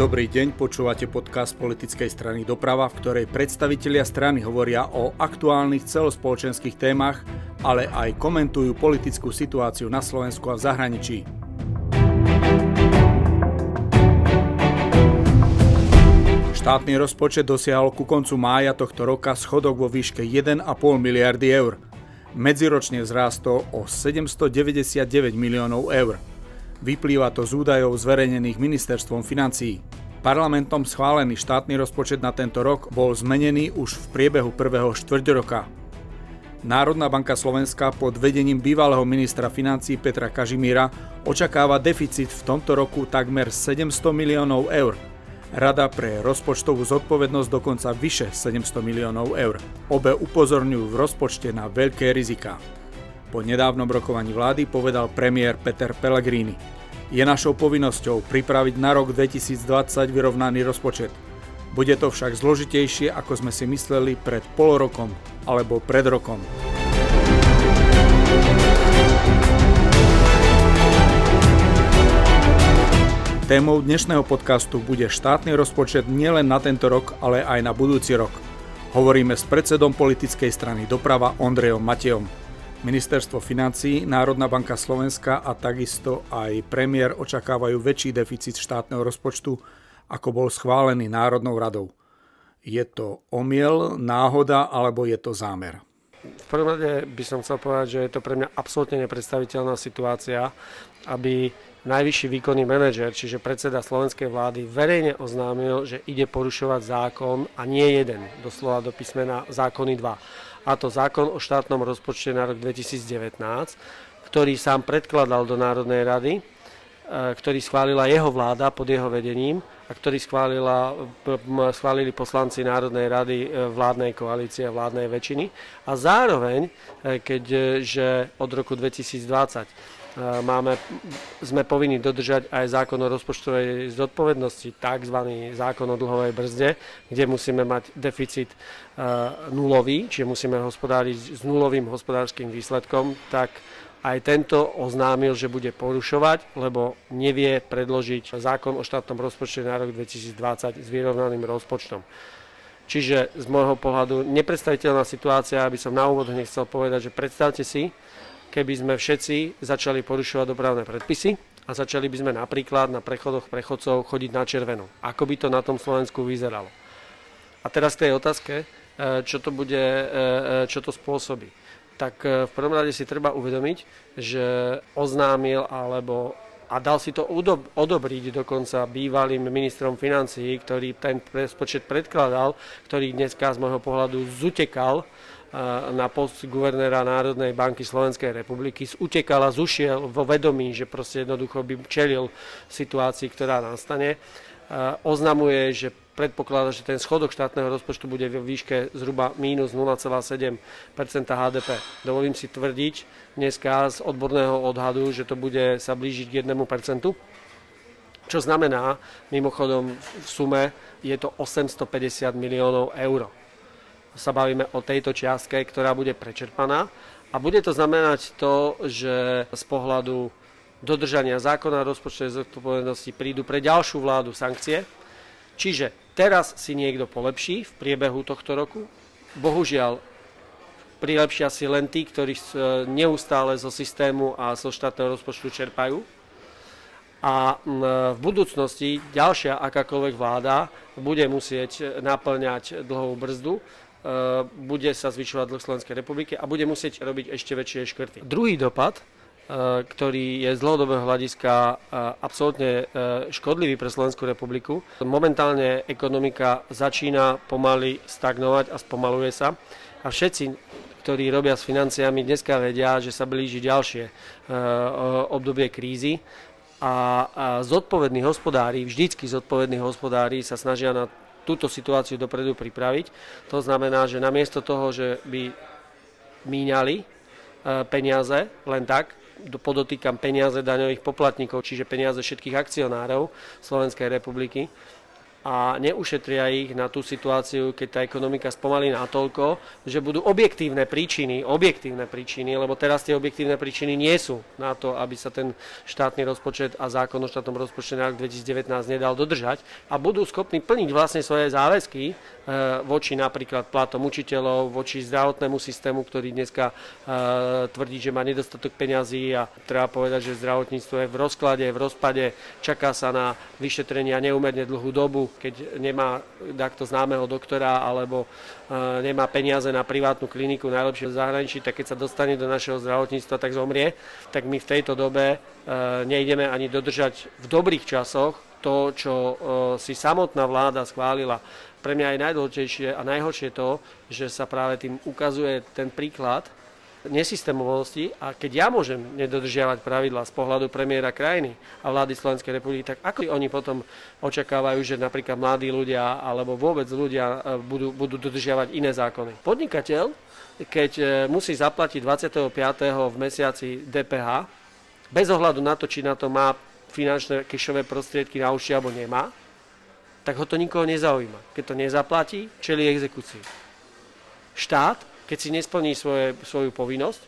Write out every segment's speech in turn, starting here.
Dobrý deň, počúvate podcast politickej strany Doprava, v ktorej predstavitelia strany hovoria o aktuálnych celospoločenských témach, ale aj komentujú politickú situáciu na Slovensku a v zahraničí. Štátny rozpočet dosiahol ku koncu mája tohto roka schodok vo výške 1,5 miliardy eur. Medziročne vzrástol o 799 miliónov eur. Vyplýva to z údajov zverejnených ministerstvom financií. Parlamentom schválený štátny rozpočet na tento rok bol zmenený už v priebehu prvého štvrť roka. Národná banka Slovenska pod vedením bývalého ministra financí Petra Kažimíra očakáva deficit v tomto roku takmer 700 miliónov eur. Rada pre rozpočtovú zodpovednosť dokonca vyše 700 miliónov eur. Obe upozorňujú v rozpočte na veľké rizika po nedávnom rokovaní vlády povedal premiér Peter Pellegrini. Je našou povinnosťou pripraviť na rok 2020 vyrovnaný rozpočet. Bude to však zložitejšie, ako sme si mysleli pred pol rokom alebo pred rokom. Témou dnešného podcastu bude štátny rozpočet nielen na tento rok, ale aj na budúci rok. Hovoríme s predsedom politickej strany Doprava Ondrejom Matejom. Ministerstvo financí, Národná banka Slovenska a takisto aj premiér očakávajú väčší deficit štátneho rozpočtu, ako bol schválený Národnou radou. Je to omiel, náhoda alebo je to zámer? V prvom rade by som chcel povedať, že je to pre mňa absolútne nepredstaviteľná situácia, aby najvyšší výkonný manažer, čiže predseda slovenskej vlády, verejne oznámil, že ide porušovať zákon a nie jeden, doslova do písmena zákony 2 a to zákon o štátnom rozpočte na rok 2019, ktorý sám predkladal do Národnej rady, e, ktorý schválila jeho vláda pod jeho vedením a ktorý schválila, schválili poslanci Národnej rady e, vládnej koalície a vládnej väčšiny. A zároveň, e, keďže od roku 2020 máme, sme povinni dodržať aj zákon o rozpočtovej zodpovednosti, tzv. zákon o dlhovej brzde, kde musíme mať deficit nulový, čiže musíme hospodáriť s nulovým hospodárským výsledkom, tak aj tento oznámil, že bude porušovať, lebo nevie predložiť zákon o štátnom rozpočte na rok 2020 s vyrovnaným rozpočtom. Čiže z môjho pohľadu nepredstaviteľná situácia, aby som na úvod nechcel povedať, že predstavte si, keby sme všetci začali porušovať dopravné predpisy a začali by sme napríklad na prechodoch prechodcov chodiť na červeno. Ako by to na tom Slovensku vyzeralo? A teraz k tej otázke, e, čo to bude, e, e, čo to spôsobí. Tak v prvom rade si treba uvedomiť, že oznámil alebo a dal si to odobriť dokonca bývalým ministrom financií, ktorý ten rozpočet predkladal, ktorý dneska z môjho pohľadu zutekal na post guvernéra Národnej banky Slovenskej republiky, utekal a zušiel vo vedomí, že proste jednoducho by čelil situácii, ktorá nastane. Oznamuje, že predpokladá, že ten schodok štátneho rozpočtu bude v výške zhruba mínus 0,7% HDP. Dovolím si tvrdiť dneska z odborného odhadu, že to bude sa blížiť k 1 čo znamená, mimochodom v sume je to 850 miliónov eur sa bavíme o tejto čiastke, ktorá bude prečerpaná. A bude to znamenať to, že z pohľadu dodržania zákona rozpočtovej zodpovednosti prídu pre ďalšiu vládu sankcie. Čiže teraz si niekto polepší v priebehu tohto roku. Bohužiaľ, prilepšia si len tí, ktorí neustále zo systému a zo štátneho rozpočtu čerpajú. A v budúcnosti ďalšia akákoľvek vláda bude musieť naplňať dlhovú brzdu bude sa zvyšovať dlh Slovenskej republiky a bude musieť robiť ešte väčšie škrty. Druhý dopad, eh, ktorý je z dlhodobého hľadiska eh, absolútne škodlivý pre Slovenskú republiku. Momentálne ekonomika začína pomaly stagnovať a spomaluje sa a všetci, ktorí robia s financiami, dneska vedia, že sa blíži ďalšie obdobie krízy a zodpovední hospodári, vždycky zodpovední hospodári sa snažia na túto situáciu dopredu pripraviť. To znamená, že namiesto toho, že by míňali e, peniaze len tak, podotýkam peniaze daňových poplatníkov, čiže peniaze všetkých akcionárov Slovenskej republiky, a neušetria ich na tú situáciu, keď tá ekonomika spomalí natoľko, že budú objektívne príčiny, objektívne príčiny, lebo teraz tie objektívne príčiny nie sú na to, aby sa ten štátny rozpočet a zákon o štátnom rozpočte na rok 2019 nedal dodržať a budú schopní plniť vlastne svoje záväzky e, voči napríklad platom učiteľov, voči zdravotnému systému, ktorý dneska e, tvrdí, že má nedostatok peňazí a treba povedať, že zdravotníctvo je v rozklade, v rozpade, čaká sa na vyšetrenia neumerne dlhú dobu, keď nemá takto známeho doktora alebo e, nemá peniaze na privátnu kliniku, najlepšie v zahraničí, tak keď sa dostane do našeho zdravotníctva, tak zomrie. Tak my v tejto dobe e, nejdeme ani dodržať v dobrých časoch to, čo e, si samotná vláda schválila. Pre mňa je najdôležitejšie a najhoršie to, že sa práve tým ukazuje ten príklad, nesystémovosti a keď ja môžem nedodržiavať pravidla z pohľadu premiéra krajiny a vlády Slovenskej republiky, tak ako oni potom očakávajú, že napríklad mladí ľudia alebo vôbec ľudia e, budú, budú dodržiavať iné zákony. Podnikateľ, keď e, musí zaplatiť 25. v mesiaci DPH, bez ohľadu na to, či na to má finančné kešové prostriedky na uši alebo nemá, tak ho to nikoho nezaujíma. Keď to nezaplatí, čeli exekúcii. Štát keď si nesplní svoje, svoju povinnosť,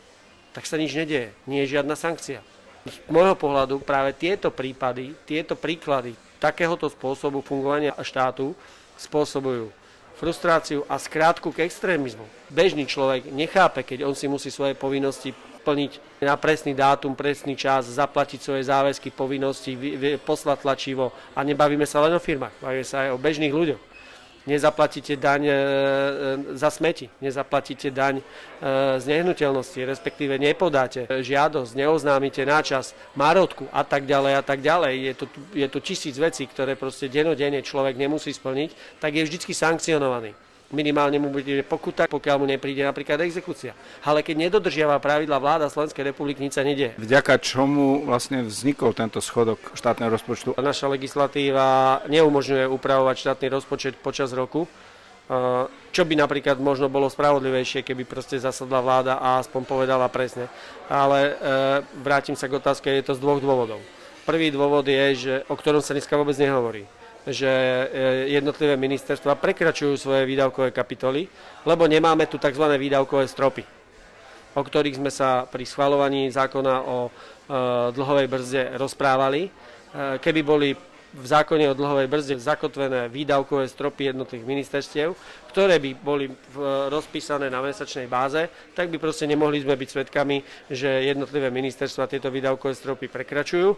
tak sa nič nedieje. Nie je žiadna sankcia. Z môjho pohľadu práve tieto prípady, tieto príklady takéhoto spôsobu fungovania štátu spôsobujú frustráciu a skrátku k extrémizmu. Bežný človek nechápe, keď on si musí svoje povinnosti plniť na presný dátum, presný čas, zaplatiť svoje záväzky, povinnosti, poslať tlačivo a nebavíme sa len o firmách, bavíme sa aj o bežných ľuďoch nezaplatíte daň e, e, za smeti, nezaplatíte daň e, z nehnuteľnosti, respektíve nepodáte žiadosť, neoznámite náčas, márodku a tak ďalej a tak ďalej. Je to, je to tisíc vecí, ktoré proste denodene človek nemusí splniť, tak je vždy sankcionovaný minimálne mu bude pokuta, pokiaľ mu nepríde napríklad exekúcia. Ale keď nedodržiava pravidla vláda Slovenskej republiky, nič sa nedie. Vďaka čomu vlastne vznikol tento schodok štátneho rozpočtu? Naša legislatíva neumožňuje upravovať štátny rozpočet počas roku, čo by napríklad možno bolo spravodlivejšie, keby proste zasadla vláda a aspoň povedala presne. Ale e, vrátim sa k otázke, je to z dvoch dôvodov. Prvý dôvod je, že, o ktorom sa dneska vôbec nehovorí že e, jednotlivé ministerstva prekračujú svoje výdavkové kapitoly, lebo nemáme tu tzv. výdavkové stropy, o ktorých sme sa pri schvalovaní zákona o e, dlhovej brzde rozprávali. E, keby boli v zákone o dlhovej brzde zakotvené výdavkové stropy jednotlivých ministerstiev, ktoré by boli rozpísané na mesačnej báze, tak by proste nemohli sme byť svedkami, že jednotlivé ministerstva tieto výdavkové stropy prekračujú,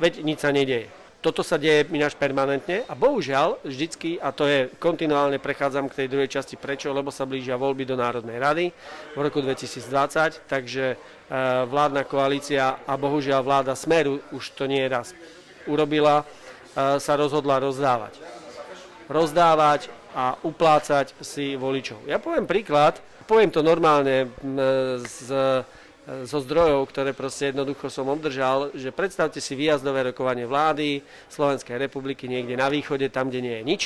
veď nič sa nedieje. Toto sa deje ináč permanentne a bohužiaľ vždycky, a to je kontinuálne prechádzam k tej druhej časti prečo, lebo sa blížia voľby do Národnej rady v roku 2020, takže e, vládna koalícia a bohužiaľ vláda Smeru už to nie raz urobila, e, sa rozhodla rozdávať. Rozdávať a uplácať si voličov. Ja poviem príklad, poviem to normálne z zo zdrojov, ktoré proste jednoducho som obdržal, že predstavte si výjazdové rokovanie vlády Slovenskej republiky niekde na východe, tam, kde nie je nič.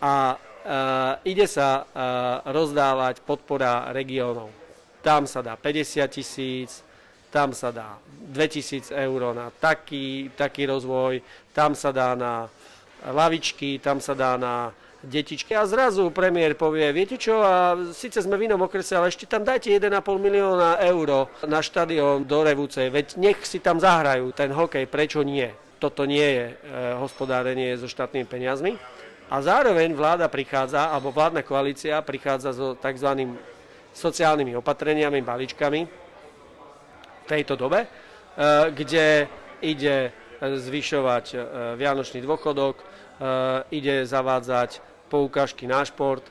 A uh, ide sa uh, rozdávať podpora regiónov. Tam sa dá 50 tisíc, tam sa dá 2000 eur na taký, taký rozvoj, tam sa dá na lavičky, tam sa dá na detičky. A zrazu premiér povie, viete čo, a síce sme v inom okrese, ale ešte tam dajte 1,5 milióna eur na štadión do Revúcej, veď nech si tam zahrajú ten hokej, prečo nie? Toto nie je e, hospodárenie so štátnymi peniazmi. A zároveň vláda prichádza, alebo vládna koalícia prichádza so tzv. sociálnymi opatreniami, balíčkami v tejto dobe, e, kde ide zvyšovať e, vianočný dôchodok, e, ide zavádzať poukážky na šport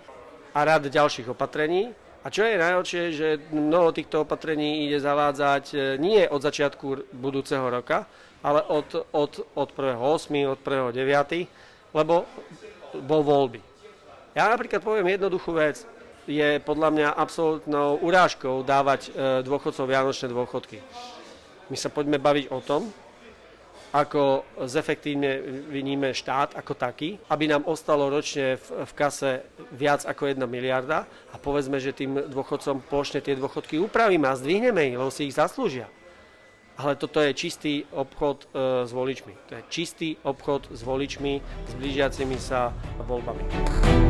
a rad ďalších opatrení. A čo je najhoršie, že mnoho týchto opatrení ide zavádzať e, nie od začiatku budúceho roka, ale od, od, od 1.8., od 1.9., lebo bol voľby. Ja napríklad poviem jednoduchú vec. Je podľa mňa absolútnou urážkou dávať e, dôchodcov vianočné dôchodky. My sa poďme baviť o tom, ako zefektívne vyníme štát ako taký, aby nám ostalo ročne v, v kase viac ako 1 miliarda a povedzme, že tým dôchodcom plošne tie dôchodky upravíme a zdvihneme ich, lebo si ich zaslúžia. ale toto je čistý obchod e, s voličmi. To je čistý obchod s voličmi, s blížiacimi sa voľbami.